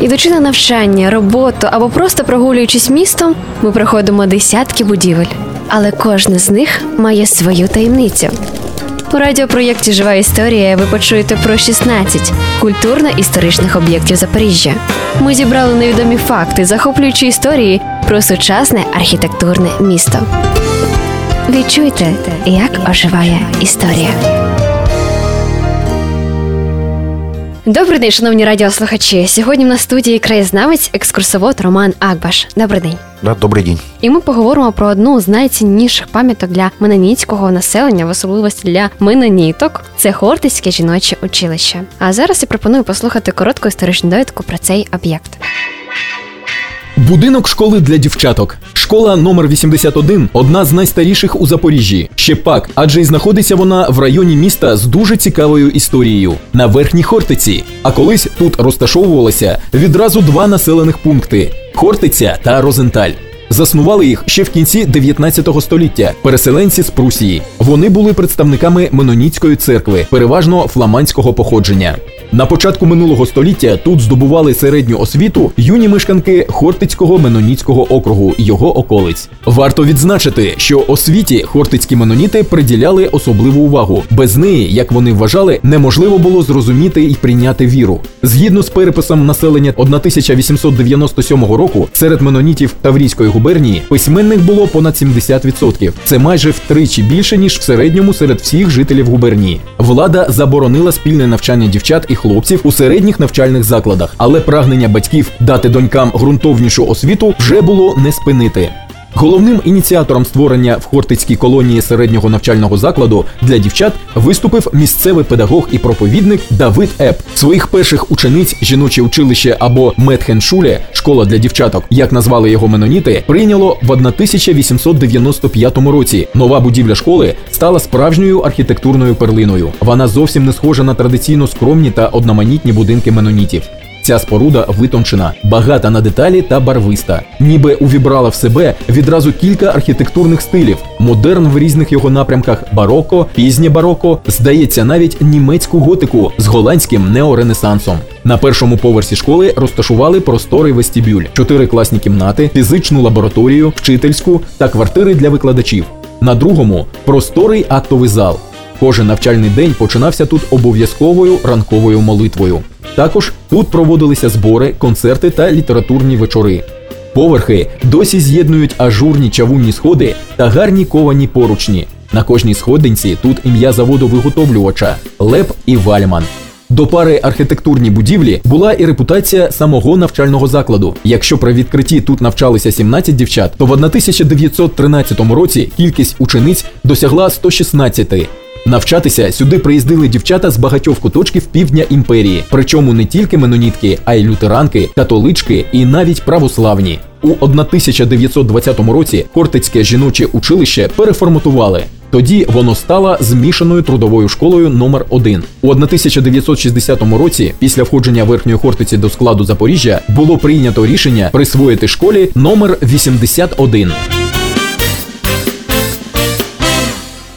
Ідучи на навчання, роботу або просто прогулюючись містом, ми проходимо десятки будівель. Але кожна з них має свою таємницю. У радіопроєкті Жива історія ви почуєте про 16 культурно-історичних об'єктів Запоріжжя. Ми зібрали невідомі факти, захоплюючи історії про сучасне архітектурне місто. Відчуйте, як оживає історія. Добрий день, шановні радіослухачі. Сьогодні в нас в студії краєзнавець, екскурсовод Роман Акбаш. Добрий день. Да, добрий день. І ми поговоримо про одну з найцінніших пам'яток для менонітського населення, в особливості для меноніток. Це Хортицьке жіноче училище. А зараз я пропоную послухати коротку історичну довідку про цей об'єкт. Будинок школи для дівчаток. Школа номер 81 одна з найстаріших у Запоріжжі. Ще пак, адже й знаходиться вона в районі міста з дуже цікавою історією на верхній Хортиці. А колись тут розташовувалося відразу два населених пункти Хортиця та Розенталь. Заснували їх ще в кінці 19 століття переселенці з Прусії. Вони були представниками Менонітської церкви, переважно фламандського походження. На початку минулого століття тут здобували середню освіту юні мешканки Хортицького меноніцького округу його околиць. Варто відзначити, що освіті хортицькі меноніти приділяли особливу увагу. Без неї, як вони вважали, неможливо було зрозуміти і прийняти віру. Згідно з переписом населення 1897 року, серед менонітів Таврійської губернії письменних було понад 70%. Це майже втричі більше ніж в середньому серед всіх жителів губернії. Влада заборонила спільне навчання дівчат і хлопців у середніх навчальних закладах, але прагнення батьків дати донькам ґрунтовнішу освіту вже було не спинити. Головним ініціатором створення в Хортицькій колонії середнього навчального закладу для дівчат виступив місцевий педагог і проповідник Давид Еп. Своїх перших учениць жіноче училище або Метхеншуле, школа для дівчаток, як назвали його меноніти, прийняло в 1895 році. Нова будівля школи стала справжньою архітектурною перлиною. Вона зовсім не схожа на традиційно скромні та одноманітні будинки менонітів. Ця споруда витончена, багата на деталі та барвиста, ніби увібрала в себе відразу кілька архітектурних стилів: модерн в різних його напрямках, бароко, пізнє бароко, здається, навіть німецьку готику з голландським неоренесансом. На першому поверсі школи розташували просторий вестибюль, чотири класні кімнати, фізичну лабораторію, вчительську та квартири для викладачів. На другому просторий актовий зал. Кожен навчальний день починався тут обов'язковою ранковою молитвою. Також тут проводилися збори, концерти та літературні вечори. Поверхи досі з'єднують ажурні чавунні сходи та гарні ковані поручні. На кожній сходинці тут ім'я заводу виготовлювача Леп і Вальман. До пари архітектурні будівлі була і репутація самого навчального закладу. Якщо при відкритті тут навчалися 17 дівчат, то в 1913 році кількість учениць досягла 116. Навчатися сюди приїздили дівчата з багатьох куточків півдня імперії, причому не тільки менонітки, а й лютеранки, католички і навіть православні. У 1920 році Хортицьке жіноче училище переформатували. Тоді воно стало змішаною трудовою школою номер 1 У 1960 році, після входження верхньої Хортиці до складу Запоріжжя, було прийнято рішення присвоїти школі номер 81.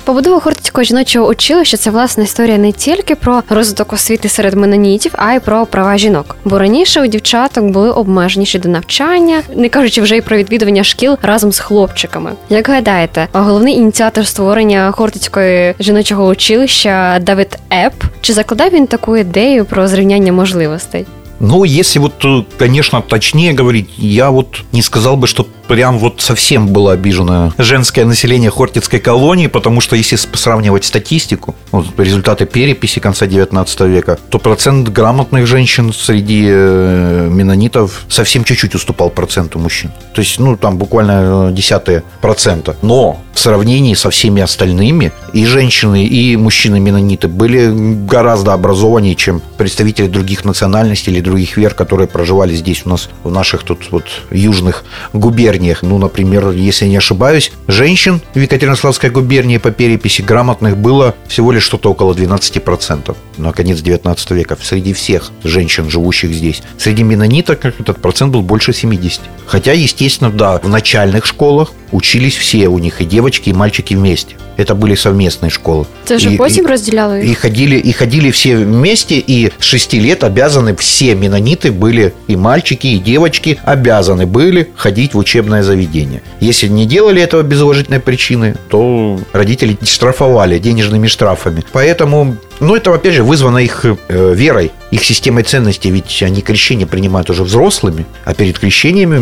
Побудова Хортицького жіночого училища це власна історія не тільки про розвиток освіти серед менонітів, а й про права жінок. Бо раніше у дівчаток були обмеженіші до навчання, не кажучи вже й про відвідування шкіл разом з хлопчиками. Як гадаєте, головний ініціатор створення Хортицького жіночого училища Давид Еп чи закладав він таку ідею про зрівняння можливостей? Ну, если вот, э, конечно, точнее говорить, я вот не сказал бы, что прям вот совсем было обижено женское население Хортицкой колонии, потому что если сравнивать статистику, вот, результаты переписи конца 19 века, то процент грамотных женщин среди э, менонитов совсем чуть-чуть уступал проценту мужчин. То есть, ну, там буквально десятые процента. Но в сравнении со всеми остальными и женщины, и мужчины-менониты были гораздо образованнее, чем представители других национальностей или других вер, которые проживали здесь у нас, в наших тут вот южных губерниях губерниях, ну, например, если я не ошибаюсь, женщин в Екатеринославской губернии по переписи грамотных было всего лишь что-то около 12% на конец 19 века среди всех женщин, живущих здесь. Среди менониток этот процент был больше 70. Хотя, естественно, да, в начальных школах учились все у них, и девочки, и мальчики вместе. Это были совместные школы. Це ж И- потім и- розділяли и їх. ходили, и ходили все вместе, и с 6 лет обязаны все менониты были, и мальчики, и девочки обязаны были ходить в учебное заведение. Если не делали этого без уважительной причины, то родители штрафовали денежными штрафами. Поэтому, ну, это, опять же, вызвано их э, верой, их системой ценностей, ведь они крещение принимают уже взрослыми, а перед крещениями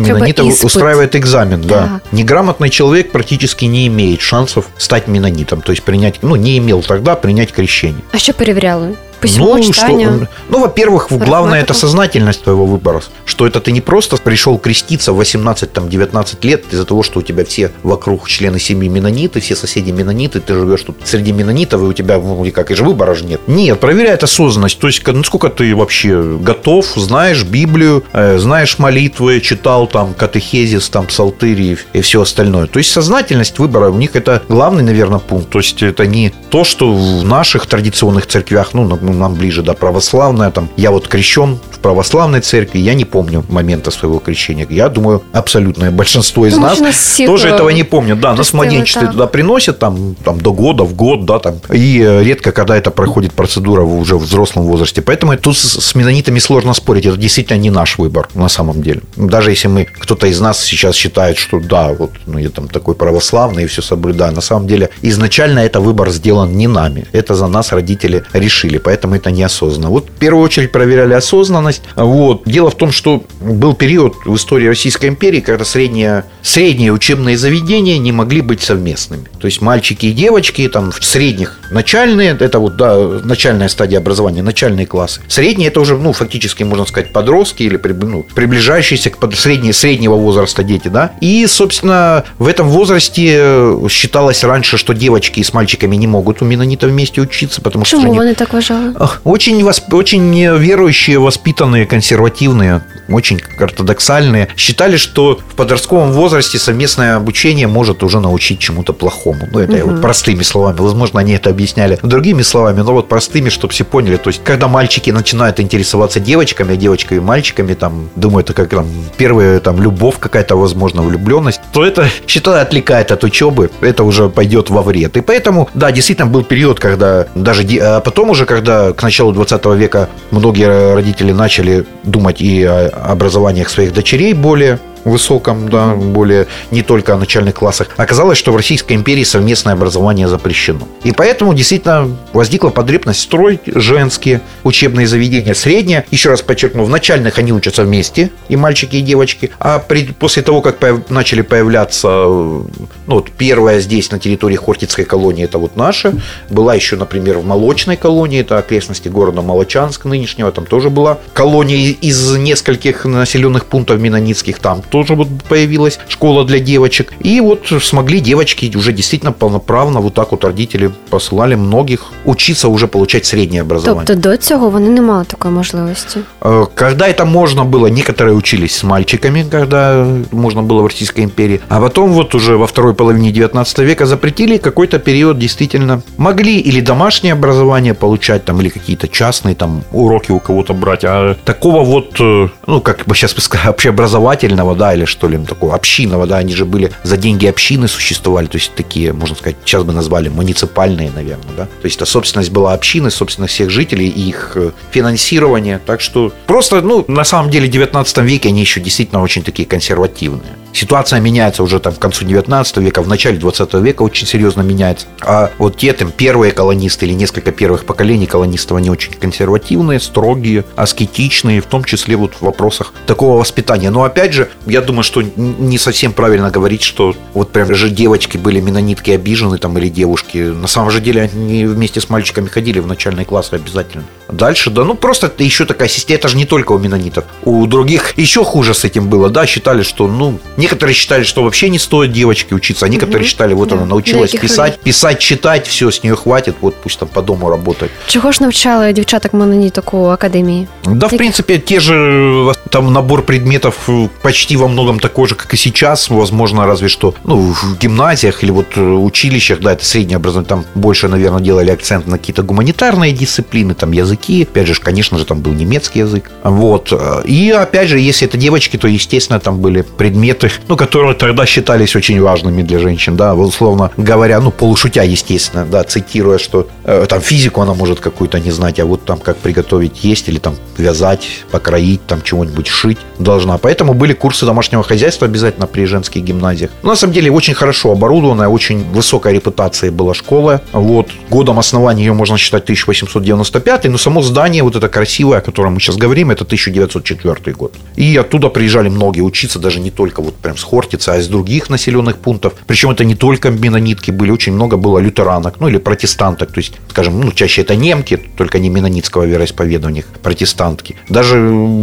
испыт. устраивают экзамен, да. Так. Неграмотный человек практически не имеет шансов стать менонитом, то есть принять, ну, не имел тогда принять крещение. А що перевіряли? Письмо, ну, читання? что, ну, во-первых, главное это сознательность твоего выбора. Что это ты не просто пришел креститься в 18-19 лет из-за того, что у тебя все вокруг члены семьи менониты, все соседи менониты, ты живешь тут среди менонитов, и у тебя, и как, и же выбора же нет. Нет, проверяет осознанность. То есть, насколько ты вообще готов, знаешь Библию, э, знаешь молитвы, читал там катехезис, там псалтыри и все остальное. То есть, сознательность выбора у них это главный, наверное, пункт. То есть, это не то, что в наших традиционных церквях, ну, нам- нам ближе, да, православная, там, я вот крещен в православной церкви, я не помню момента своего крещения. Я думаю, абсолютное большинство из Ну, нас всех, тоже э, этого не помнят. Да, нас крестили, младенчество так. туда приносят, там, там, до года, в год, да, там, и э, редко, когда это проходит процедура в уже в взрослом возрасте. Поэтому тут с, с менонитами сложно спорить, это действительно не наш выбор на самом деле. Даже если мы, кто-то из нас сейчас считает, что да, вот, ну, я там такой православный и все соблюдаю, на самом деле изначально это выбор сделан не нами. Это за нас родители решили, поэтому это неосознанно. Вот в первую очередь проверяли осознанность. Вот. Дело в том, что был период в истории Российской империи, когда средние, средние учебные заведения не могли быть совместными. То есть мальчики и девочки там в средних начальные, это вот да, начальная стадия образования, начальные классы. Средние это уже, ну, фактически, можно сказать, подростки или ну, приближающиеся к под- средне- среднего возраста дети, да. И, собственно, в этом возрасте считалось раньше, что девочки с мальчиками не могут у менонитов вместе учиться, потому что Чому они так вважали? Ах, Очень, восп- очень верующие, воспитанные, консервативные, очень ортодоксальные, считали, что в подростковом возрасте совместное обучение может уже научить чему-то плохому. Ну, это я вот простыми словами. Возможно, они это объясняли другими словами, но вот простыми, чтобы все поняли. То есть, когда мальчики начинают интересоваться девочками, а девочками и мальчиками, там, думаю, это как там первая там любовь какая-то, возможно, влюбленность, то это, считаю, отвлекает от учебы, это уже пойдет во вред. И поэтому, да, действительно был период, когда даже, а потом уже, когда к началу 20 века многие родители начали думать и о образованиях своих дочерей более высоком, да, более не только о начальных классах, оказалось, что в Российской империи совместное образование запрещено. И поэтому действительно возникла потребность строить женские учебные заведения. Средние, еще раз подчеркну, в начальных они учатся вместе, и мальчики, и девочки, а при- после того, как появ- начали появляться, ну вот первая здесь на территории Хортицкой колонии, это вот наша, была еще, например, в Молочной колонии, это окрестности города Молочанск нынешнего, там тоже была колония из нескольких населенных пунктов менонитских, там тоже вот появилась школа для девочек. И вот смогли девочки уже действительно полноправно, вот так вот родители посылали многих учиться уже получать среднее образование. Тобто до цього вони не мали такої можливости. Э, Когда это можно было, некоторые учились с мальчиками, когда можно было в Российской империи. А потом вот уже во второй половине 19 века запретили, какой-то период действительно могли или домашнее образование получать, там, или какие-то частные там уроки у кого-то брать. А такого вот, э, ну, как бы сейчас бы сказать, общеобразовательного, да, или что ли, такого общинного, да, они же были за деньги общины существовали, то есть такие, можно сказать, сейчас бы назвали муниципальные, наверное, да. То есть это собственность была общины, собственность всех жителей и их э, финансирование. Так что просто, ну, на самом деле в 19 веке они еще действительно очень такие консервативные. Ситуация меняется уже там к концу 19 века, в начале 20 века очень серьезно меняется. А вот те там первые колонисты или несколько первых поколений колонистов, они очень консервативные, строгие, аскетичные, в том числе вот в вопросах такого воспитания. Но опять же, я думаю, что не совсем правильно говорить, что вот прям же девочки были менонитки обижены там или девушки. На самом же деле они вместе с мальчиками ходили в начальные классы обязательно. Дальше, да, ну просто еще такая система, это же не только у менонитов. У других еще хуже с этим было, да, считали, что, ну, Некоторые считали, что вообще не стоит девочке учиться, а некоторые угу. считали, вот да. она научилась писать, писать, читать, все, с нее хватит, вот пусть там по дому работает. Чего ж навчали дівчаток мононіток у академии? Да, в принципе, те же, там набор предметов э, почти во многом такой же, как и сейчас, возможно, разве что, ну, в гимназиях или вот э, училищах, да, это среднее образование, там больше, наверное, делали акцент на какие-то гуманитарные дисциплины, там языки, опять же, конечно же, там был немецкий язык, вот, и опять же, если это девочки, то, естественно, там были предметы, ну, которые тогда считались очень важными для женщин, да, условно говоря, ну, полушутя, естественно, да, цитируя, что э, там физику она может какую-то не знать, а вот там как приготовить есть или там вязать, покроить, там чего-нибудь шить должна. Поэтому были курсы домашнего хозяйства обязательно при женских гимназиях. Но, на самом деле очень хорошо оборудованная, очень высокая репутация была школа. Вот годом основания ее можно считать 1895, но само здание вот это красивое, о котором мы сейчас говорим, это 1904 год. И оттуда приезжали многие учиться, даже не только вот прям с Хортица, а из других населенных пунктов. Причем это не только менонитки были, очень много было лютеранок, ну или протестанток, то есть, скажем, ну чаще это немки, только не менонитского вероисповедания, протестантки. Даже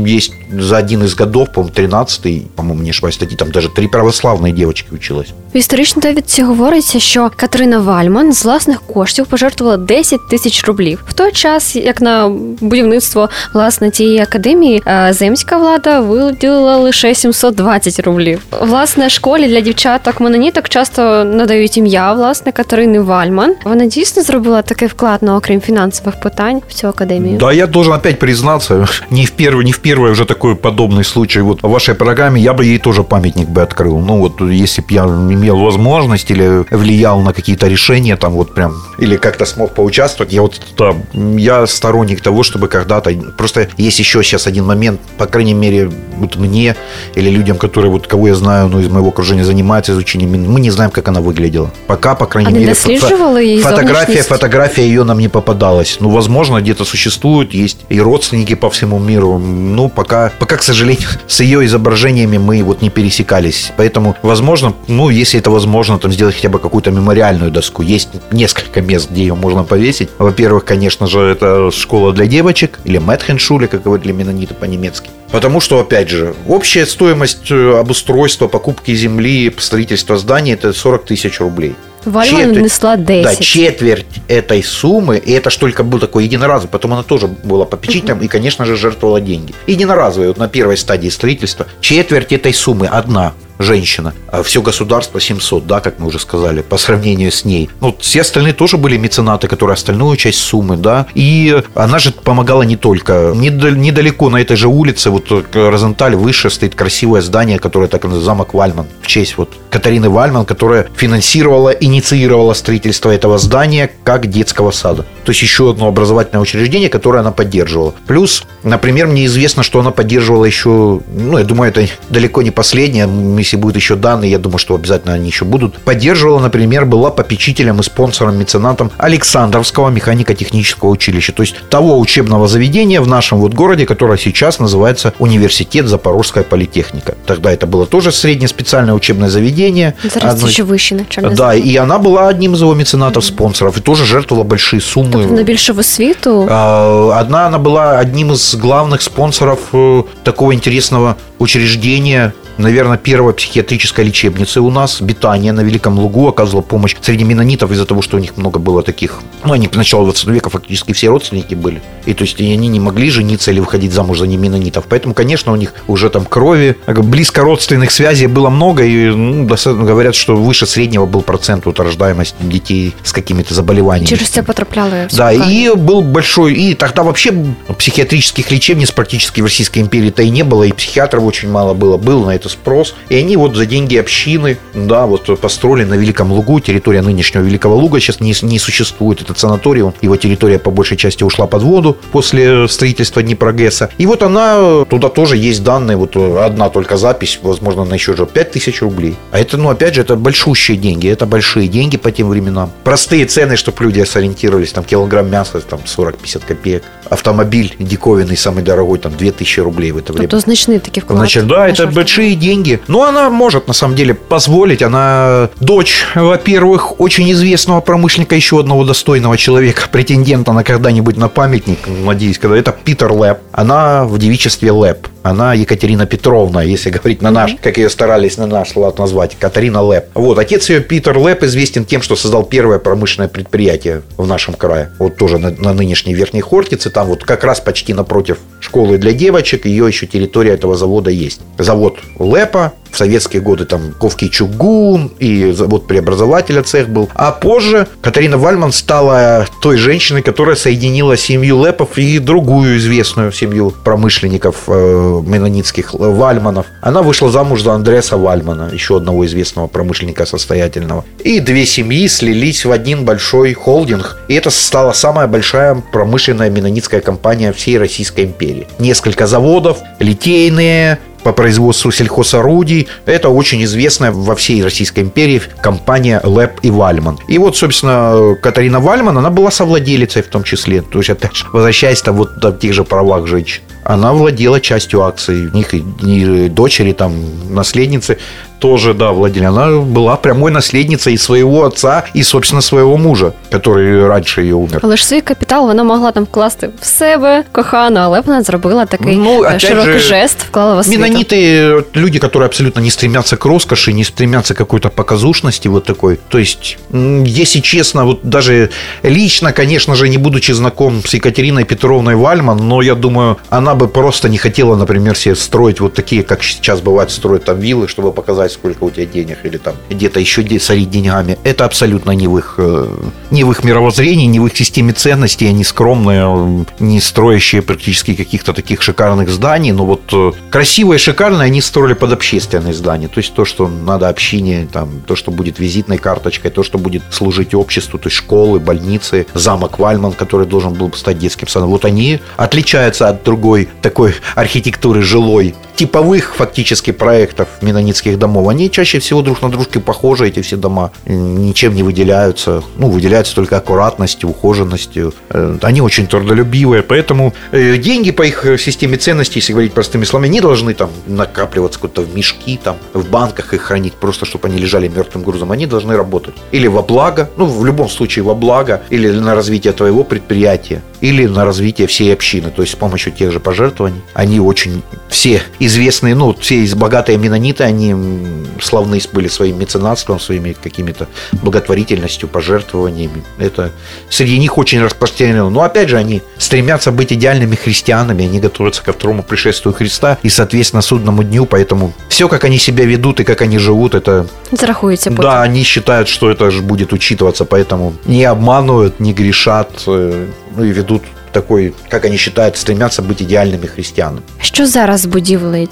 есть за один из годов, по-моему, 13-й, по-моему, не ошибаюсь, статьи, там даже три православные девочки училась. В історичній довідці говориться, що Катерина Вальман з власних коштів пожертвувала 10 тисяч рублів. В той час, як на будівництво власне тієї академії, земська влада виділила лише 720 рублів. Власне, школі для дівчаток мононіток часто надають ім'я власне Катерини Вальман. Вона дійсно зробила такий вклад, ну, окрім фінансових питань в цю академію. Да, я должен опять признаться, не в первый, не в первый уже такой подобный случай. Вот в вашей программе я бы ей тоже памятник бы открыл. Ну вот, если бы я имел возможность или влиял на какие-то решения, там вот прям, или как-то смог поучаствовать, я вот там, я сторонник того, чтобы когда-то, просто есть еще сейчас один момент, по крайней мере, вот мне или людям, которые вот кого я знаю, ну, из моего окружения занимаются изучением, мы не знаем, как она выглядела. Пока, по крайней а мере, фо- ей фотография, фотография ее нам не попадалась. Ну, возможно, где-то существует, есть и родственники по всему миру. Ну, пока, пока, к сожалению, с ее изображениями мы вот не пересекались. Поэтому, возможно, ну, если это возможно, там сделать хотя бы какую-то мемориальную доску. Есть несколько мест, где ее можно повесить. Во-первых, конечно же, это школа для девочек, или Мэтхеншуле, как говорили менониты по-немецки. Потому что, опять же, общая стоимость э, обустройства, покупки земли, строительства здания – это 40 тысяч рублей. Вальма четверть, нанесла 10. Да, четверть этой суммы, и это ж только был такой единоразовый, потом она тоже была попечителем uh-huh. и, конечно же, жертвовала деньги. Единоразовый, вот на первой стадии строительства, четверть этой суммы одна женщина, а все государство 700, да, как мы уже сказали, по сравнению с ней. Ну, все остальные тоже были меценаты, которые остальную часть суммы, да, и она же помогала не только. Недалеко на этой же улице, вот э, Розенталь, выше стоит красивое здание, которое так и называется замок Вальман, в честь вот Катарины Вальман, которая финансировала, инициировала строительство этого здания как детского сада. То есть еще одно образовательное учреждение, которое она поддерживала. Плюс, например, мне известно, что она поддерживала еще, ну, я думаю, это далеко не последнее, если будут еще данные, я думаю, что обязательно они еще будут. Поддерживала, например, была попечителем и спонсором, меценатом Александровского механико-технического училища. То есть того учебного заведения в нашем вот городе, которое сейчас называется Университет Запорожская политехника. Тогда это было тоже среднее специальное учебное заведение. Зараз Одно... еще выше начальное Да, и она была одним из его меценатов-спонсоров и тоже жертвовала большие суммы. Тобто на більшого світу? Одна она была одним из главных спонсоров э, такого интересного учреждения наверное, первая психиатрическая лечебница у нас, Бетания на Великом Лугу, оказывала помощь среди менонитов из-за того, что у них много было таких, ну, они к началу 20 века фактически все родственники были. И то есть и они не могли жениться или выходить замуж за не менонитов. Поэтому, конечно, у них уже там крови, близко родственных связей было много, и ну, говорят, что выше среднего был процент вот рождаемости детей с какими-то заболеваниями. Через это потрапляли. Да, и был большой, и тогда вообще психиатрических лечебниц практически в Российской империи-то и не было, и психиатров очень мало было. Был на это спрос. И они вот за деньги общины, да, вот построили на Великом Лугу, территория нынешнего Великого Луга сейчас не, не существует, этот санаторий, он, его территория по большей части ушла под воду после строительства Днепрогресса. И вот она, туда тоже есть данные, вот одна только запись, возможно, на еще же 5 тысяч рублей. А это, ну, опять же, это большущие деньги, это большие деньги по тем временам. Простые цены, чтобы люди сориентировались, там килограмм мяса, там 40-50 копеек. Автомобиль диковинный, самый дорогой, там 2000 рублей в это время. Это значные такие вклады. Значит, да, это большие деньги. Но она может, на самом деле, позволить. Она дочь, во-первых, очень известного промышленника, еще одного достойного человека, претендента на когда-нибудь на памятник, надеюсь, когда это Питер Лэб. Она в девичестве Леп. Она Екатерина Петровна, если говорить на наш, как ее старались на наш лад назвать, Катарина Леп. Вот, отец ее Питер Леп известен тем, что создал первое промышленное предприятие в нашем крае. Вот тоже на, на нынешней Верхней Хортице, там вот как раз почти напротив школы для девочек, ее еще территория этого завода есть. Завод Лепа, в советские годы там Ковский чугун и завод преобразователя цех был. А позже Катарина Вальман стала той женщиной, которая соединила семью Лепов и другую известную семью промышленников э, менонитских Вальманов. Она вышла замуж за Андреса Вальмана, еще одного известного промышленника состоятельного. И две семьи слились в один большой холдинг. И это стала самая большая промышленная менонитская компания всей Российской империи. Несколько заводов, литейные, по производству сельхозорудий. Это очень известная во всей Российской империи компания Лэп и Вальман. И вот, собственно, Катарина Вальман, она была совладелицей в том числе. То есть, опять же, возвращаясь там вот до тех же правах женщин она владела частью акций. У них и дочери, там, наследницы тоже, да, владели. Она была прямой наследницей и своего отца, і, собственно, своего мужа, который раніше її умер. Але ж свій капітал вона могла там вкласти в себе кохану, але вона зробила такий ну, широкий же, жест, вклала в освіту. Менониты – люди, которые абсолютно не стремятся к роскоши, не стремятся к какой-то показушности вот такой. То есть, если честно, вот даже лично, конечно же, не будучи знаком с Екатериной Петровной Вальман, но я думаю, она бы просто не хотела, например, себе строить вот такие, как сейчас бывает, строят там виллы, чтобы показать сколько у тебя денег, или там где-то еще сорить деньгами. Это абсолютно не в их, э, не в их мировоззрении, не в их системе ценностей. Они скромные, не строящие практически каких-то таких шикарных зданий. Но вот э, красивые, шикарные они строили под общественные здания. То есть то, что надо общине, там, то, что будет визитной карточкой, то, что будет служить обществу, то есть школы, больницы, замок Вальман, который должен был стать детским садом. Вот они отличаются от другой такой архитектуры жилой, типовых фактически проектов менонитских домов они чаще всего друг на дружке похожи, эти все дома, ничем не выделяются. Ну, выделяются только аккуратностью, ухоженностью. Э, они очень трудолюбивые, поэтому э, деньги по их системе ценностей, если говорить простыми словами, не должны там накапливаться куда-то в мешки, там, в банках их хранить, просто чтобы они лежали мертвым грузом. Они должны работать. Или во благо, ну, в любом случае во благо, или на развитие твоего предприятия, или на развитие всей общины, то есть с помощью тех же пожертвований. Они очень все известные, ну, все богатые менониты, они славны были своим меценатством, своими какими-то благотворительностью, пожертвованиями. Это среди них очень распространено. Но опять же, они стремятся быть идеальными христианами, они готовятся ко второму пришествию Христа и, соответственно, судному дню, поэтому все, как они себя ведут и как они живут, это... Зарахуете потом. Да, они считают, что это же будет учитываться, поэтому не обманывают, не грешат, э, ну и ведут такой, как они считают, стремятся быть идеальными христианами. Что зараз з будівлею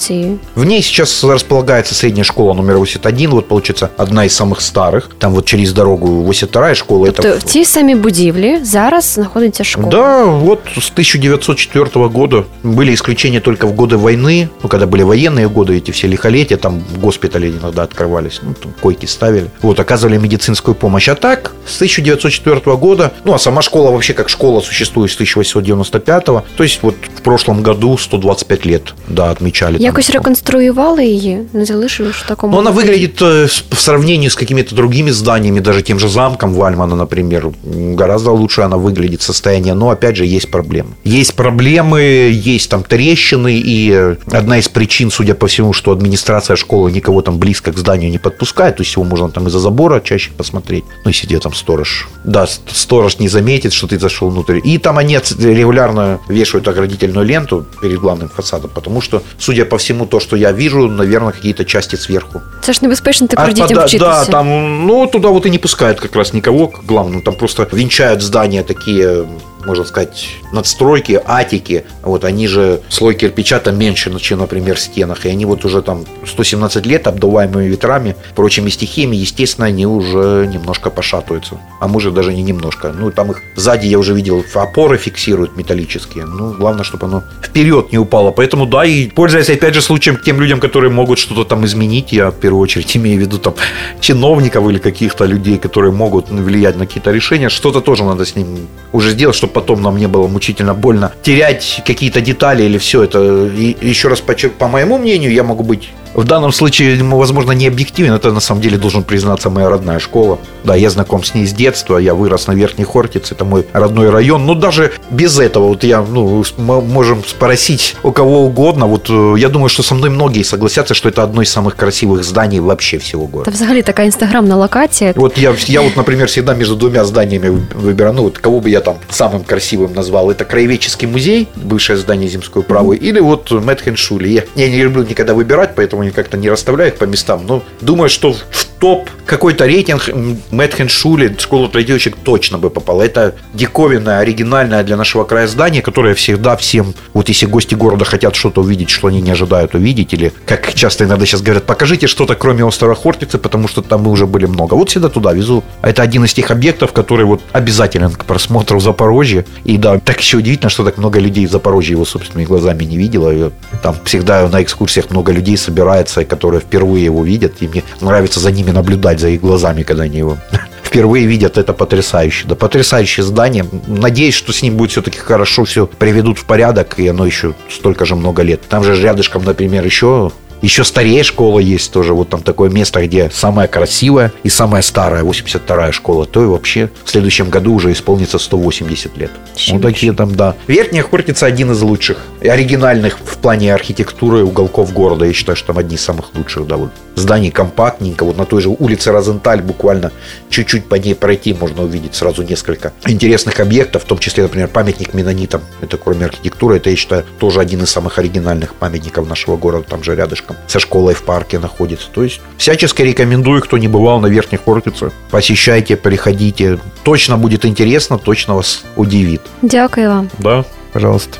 В ней сейчас располагается средняя школа номер 81, вот получится одна из самых старых. Там вот через дорогу 82 школа. Тобто это... в тій самій будівлі зараз знаходиться школа? Да, вот с 1904 года. Были исключения только в годы войны, ну, когда были военные годы, эти все лихолетия, там госпитали иногда открывались, ну, там койки ставили. Вот, оказывали медицинскую помощь. А так, с 1904 года, ну, а сама школа вообще как школа существует с 1800 1995-го. То есть вот в прошлом году 125 лет, да, отмечали. Якось там. реконструювали її, не залишили в такому. Ну, она выглядит э, в сравнении с какими-то другими зданиями, даже тем же замком Вальмана, например, гораздо лучше она выглядит состояние, но опять же есть проблемы. Есть проблемы, есть там трещины, и одна из причин, судя по всему, что администрация школы никого там близко к зданию не подпускает, то есть его можно там из-за забора чаще посмотреть, ну, если где там сторож, да, сторож не заметит, что ты зашел внутрь, и там они регулярно вешают оградительную ленту перед главным фасадом, потому что, судя по всему, то, что я вижу, наверное, какие-то части сверху. Це ж небезпечно тепер а, дітям да, вчитися. Да, там, ну, туда вот и не пускают как раз никого к главному. Там просто венчают здания такие можно сказать, надстройки, атики, вот они же, слой кирпича там меньше, чем, например, в стенах, и они вот уже там 117 лет, обдуваемыми ветрами, прочими стихиями, естественно, они уже немножко пошатываются. А может даже не немножко. Ну, там их сзади я уже видел, опоры фиксируют металлические. Ну, главное, чтобы оно вперед не упало. Поэтому, да, и пользуясь, опять же, случаем тем людям, которые могут что-то там изменить, я в первую очередь имею в виду там чиновников или каких-то людей, которые могут влиять на какие-то решения, что-то тоже надо с ним уже сделать, чтобы потом нам не было мучительно больно терять какие-то детали или все это. И еще раз, по, моему мнению, я могу быть в данном случае, возможно, не объективен. Это, на самом деле, должен признаться моя родная школа. Да, я знаком с ней с детства. Я вырос на Верхней Хортице. Это мой родной район. Но даже без этого, вот я, ну, мы можем спросить у кого угодно. Вот э, я думаю, что со мной многие согласятся, что это одно из самых красивых зданий вообще всего города. Та взагалі така інстаграмна локація. Вот я, я вот, например, всегда между двумя зданиями выбираю, ну вот кого бы я там самым красивым назвал. Это Краеведческий музей, бывшее здание Земской управы, или вот Мэтхеншули. Я, я не люблю никогда выбирать, поэтому они как-то не расставляют по местам. Но думаю, что в топ какой-то рейтинг Мэтхен Шули, школа традиочек точно бы попала. Это диковинное, оригинальное для нашего края здание, которое всегда всем, вот если гости города хотят что-то увидеть, что они не ожидают увидеть, или, как часто иногда сейчас говорят, покажите что-то, кроме острова Хортицы, потому что там мы уже были много. Вот всегда туда везу. Это один из тех объектов, который вот обязателен к просмотру в Запорожье. И да, так еще удивительно, что так много людей в Запорожье его собственными глазами не видело. И там всегда на экскурсиях много людей собирается, которые впервые его видят, и мне нравится за ними наблюдать за их глазами, когда они его впервые видят, это потрясающе. Да, потрясающее здание. Надеюсь, что с ним будет все-таки хорошо все приведут в порядок, и оно еще столько же много лет. Там же рядышком, например, еще еще старее школа есть тоже. Вот там такое место, где самая красивая и самая старая, 82-я школа. То и вообще в следующем году уже исполнится 180 лет. Чем вот такие там, да. Верхняя Хортица один из лучших. Оригинальных в плане архитектуры уголков города. Я считаю, что там одни из самых лучших, да, вот. Зданий компактненько. Вот на той же улице Розенталь буквально чуть-чуть по ней пройти можно увидеть сразу несколько интересных объектов, в том числе, например, памятник Менонитам. Это кроме архитектуры, это, я считаю, тоже один из самых оригинальных памятников нашего города, там же рядышком со школой в парке находится. То есть всячески рекомендую, кто не бывал на Верхней Хортице, посещайте, приходите. Точно будет интересно, точно вас удивит. Дякую вам. Да, пожалуйста.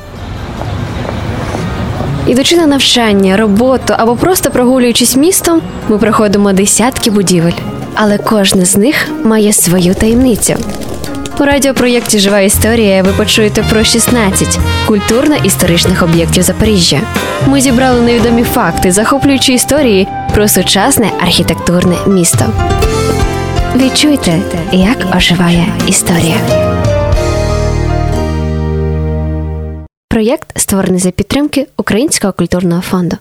Ідучи на навчання, роботу або просто прогулюючись містом, ми проходимо десятки будівель, але кожна з них має свою таємницю. У радіопроєкті Жива історія ви почуєте про 16 культурно-історичних об'єктів Запоріжжя. Ми зібрали невідомі факти, захоплюючи історії про сучасне архітектурне місто. Відчуйте, як оживає історія. Проєкт створений за підтримки Українського культурного фонду.